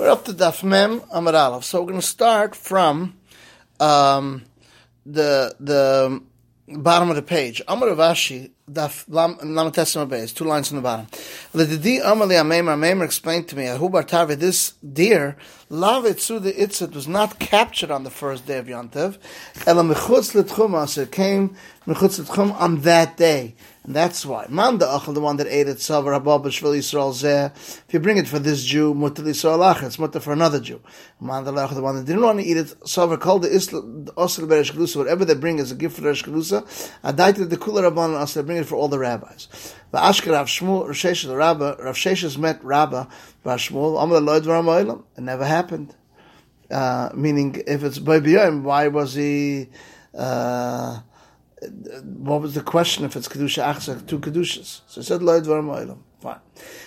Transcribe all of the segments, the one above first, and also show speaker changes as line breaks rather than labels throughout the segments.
We're up to Daf Mem Amud Aleph. So we're going to start from um, the the bottom of the page. Amar Avashi Daf Lamatesim Beis, two lines on the bottom. The Didi Amali Ameimar Ameimar explained to me, Ahubar Tarve, this deer, Lavetsu the Itzit was not captured on the first day of Yontev. Ela Mechutz L'Tchum, it came Mechutz L'Tchum on that day. And that's why. Manda Achel, the one that ate it, Savar Habab Shvil Yisrael Zeh. If you bring it for this Jew, Mutter Yisrael Ach, it's Mutter for another Jew. Manda Achel, the one that didn't want to eat it, Savar called the Osel Beresh Kelusa, whatever they bring is a gift for Resh Galusa, Adaited the Kula Rabban, Osel, bring for all the rabbis. The Ashker Rav Shmuel, Rav Sheshes, the Rabba, Rav Sheshes met Rabba, Rav Shmuel, Amar Lloyd Varam It never happened. Uh, meaning, if it's by why was he, uh, what was the question if it's kedusha achsa two kedushas? So he said loy dvarim oilam. Fine.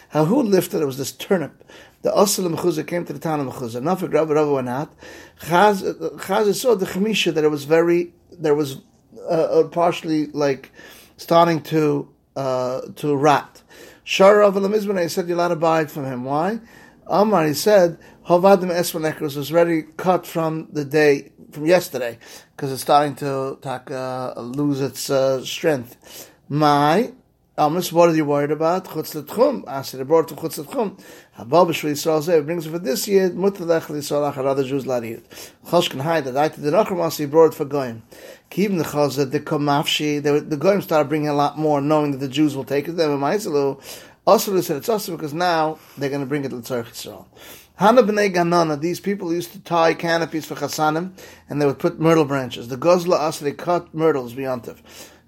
How who lifted it was this turnip. The Osel Mechuzah came to the town of Mechuzah. Nafik Rabbi Rabbi went out. Chaz saw the chemisha that it was very there was uh, uh, partially like starting to uh, to rot. Shar Rav He said to buy it from him. Why? Amar he said Havadim Esvanekros was already cut from the day from yesterday because it's starting to uh, lose its uh, strength. My Amos, what are you worried about? Chutz l'tchum. Said, it brought to chutz l'tchum. Habal b'shvil Yisrael brings it for this year. Mutter lech l'Yisrael achar other Jews let eat it. Choshkan hide that I did the nachar he brought it for goyim. Kivim the chazah, the komafshi. The goyim started bringing a lot more, knowing that the Jews will take it. Then ma'asalu. Also, they said it's awesome because now they're going to bring it to Tzarech Yisrael. Hana b'nei Ganana, these people used to tie canopies for chasanim, and they would put myrtle branches. The Gozla us, they cut myrtles beyond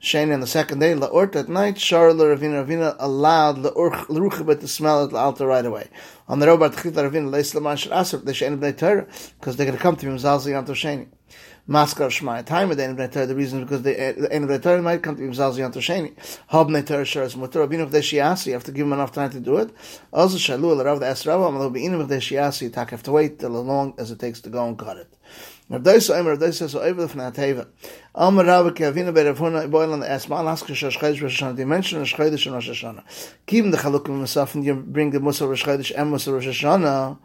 Shane on the second day, La'ort at night, Shar Ravina Ravina allowed La'ruchabet to smell it Alta right away. On the Robat Chita Ravina, Leis Laman Shar Asr, they Shane b'nei Torah, because they're going to come to him, Zalzi Yanto Shani. Maskar Shmai time with the end of the the reason is because the, uh, the end of the might come to Yimzal Zion Tosheni. Hob Netar Sharas Mutter Rabin of the Shiasi, you have to give him enough time to do it. Also Shalu Rav the Esrava, Amal Bein of the Shiasi, tak have to wait till as long as it takes to go and cut it. Rav Daisa Omer, Rav Daisa so over the Fnateva. Amar Rav Kavina Be Rav Huna Boil on the Esma, Ask Shosh Chodesh Rosh Hashanah. They mention Rosh Chodesh and Rosh Hashanah. Keep the Chalukim Masaf and you bring the Musa Rosh Chodesh and Musa Rosh Hashanah.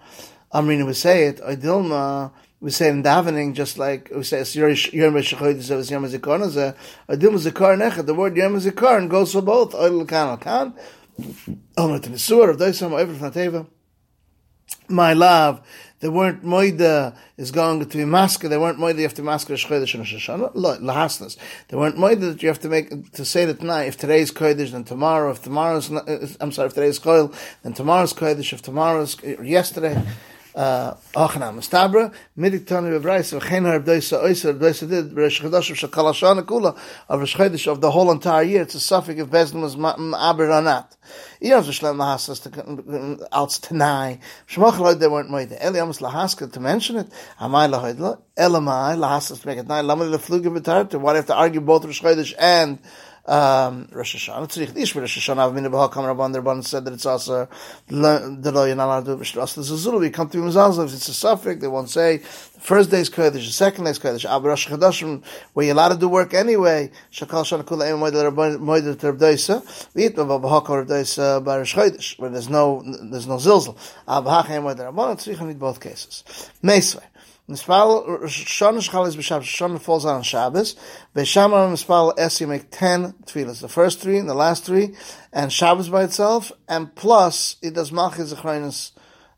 Amrina would say it, Dilma we say in davening, just like we say, Yom HaShechoydes of Yom HaZikaron, is a Adim HaZikaron Echad, the word Yom HaZikaron goes for both, Oil Kan Al Kan, Omer Tenisur, of Doisam, Omer Fnateva, my love, they weren't moida is going to be maska. They weren't moida you have to maska shchodesh and shoshana. Lahasnas. They weren't moida that you have to make to say that tonight. If today's kodesh, then tomorrow. If tomorrow's, I'm sorry, if today's koil, then tomorrow's kodesh. If tomorrow's yesterday. Uh, Achna Mustabra, Midik Tani Bebrais, V'chein Harab Doisa Oisa, Doisa did, Chodosh of Shakalashana Kula, of Chodesh of the whole entire year, it's a suffix if Bezdin was Ma'abir or not. You have to Alts Tanai, Shemach they weren't made. Eli Amos Lahaska to mention it, Amai Lahoid, Elamai, Lahasas to make it nine, Lamali Lefluga B'tar, why do you have to argue both Chodesh and um, Rosh Hashanah. Tzrich Rosh Hashanah. B'hakam Rabban. The Rabban said that it's also the lo Rosh. We come to Mizalza. If it's a suffix, they won't say the first day's kodesh, the second day's kodesh. Ab Rosh Chodashim, where you're allowed to do work anyway. Shakal Shana Kula b'Bahakam B'Doisa B'Rosh Chodesh, where there's no there's no zilzal. Ab Hacham Moed Rabban. Tzrich need both cases. Meisvei. Mispal Shana Shachalis b'Shabbos. Shana falls on Shabbos. Beishama Mispal Es make ten tefillas. The first three and the last three, and Shabbos by itself, and plus it does Malchus Zechrinus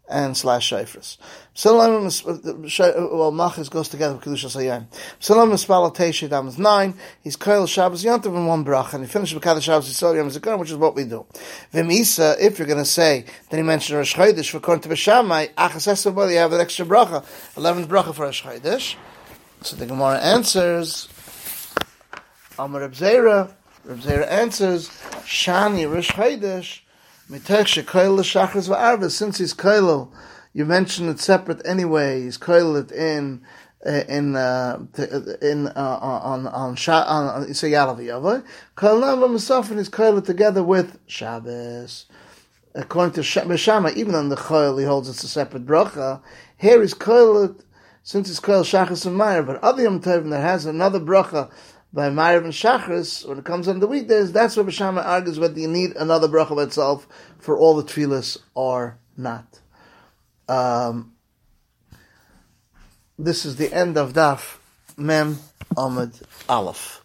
and slash Shafris. Salam well Machis goes together with Kedusha Sayyim. Salam Mispal Teishi Dam is nine. He's Koil Shabbos Yantav in one brach, and he finishes with Kaddish Shabbos Yisrael Yom Zikaron, which is what we do. V'misa, if you're going to say that he mentioned Rosh Chodesh for according to Beshamai, Achas you have an extra bracha, eleventh bracha for Rosh Chodesh. So the Gemara answers. Amar Reb Zera, Reb Zera answers, Shani Rosh. Since he's koilo, you mentioned it separate anyway. He's koil it in uh, in uh, in uh, on on on on Isayalav Yavai. Koil Nava Musafin is koil it together with Shabbos. According to Shama, even on the koil he holds it's a separate bracha. Here is koil it since it's koil Shachas and Meir, but other Yom Tovim that has another bracha by Ma'ariv and Shachris, when it comes on the weekdays, that's where Bashama argues whether you need another bracha by itself for all the tefillas or not. Um, this is the end of Daf Mem Amud Aleph.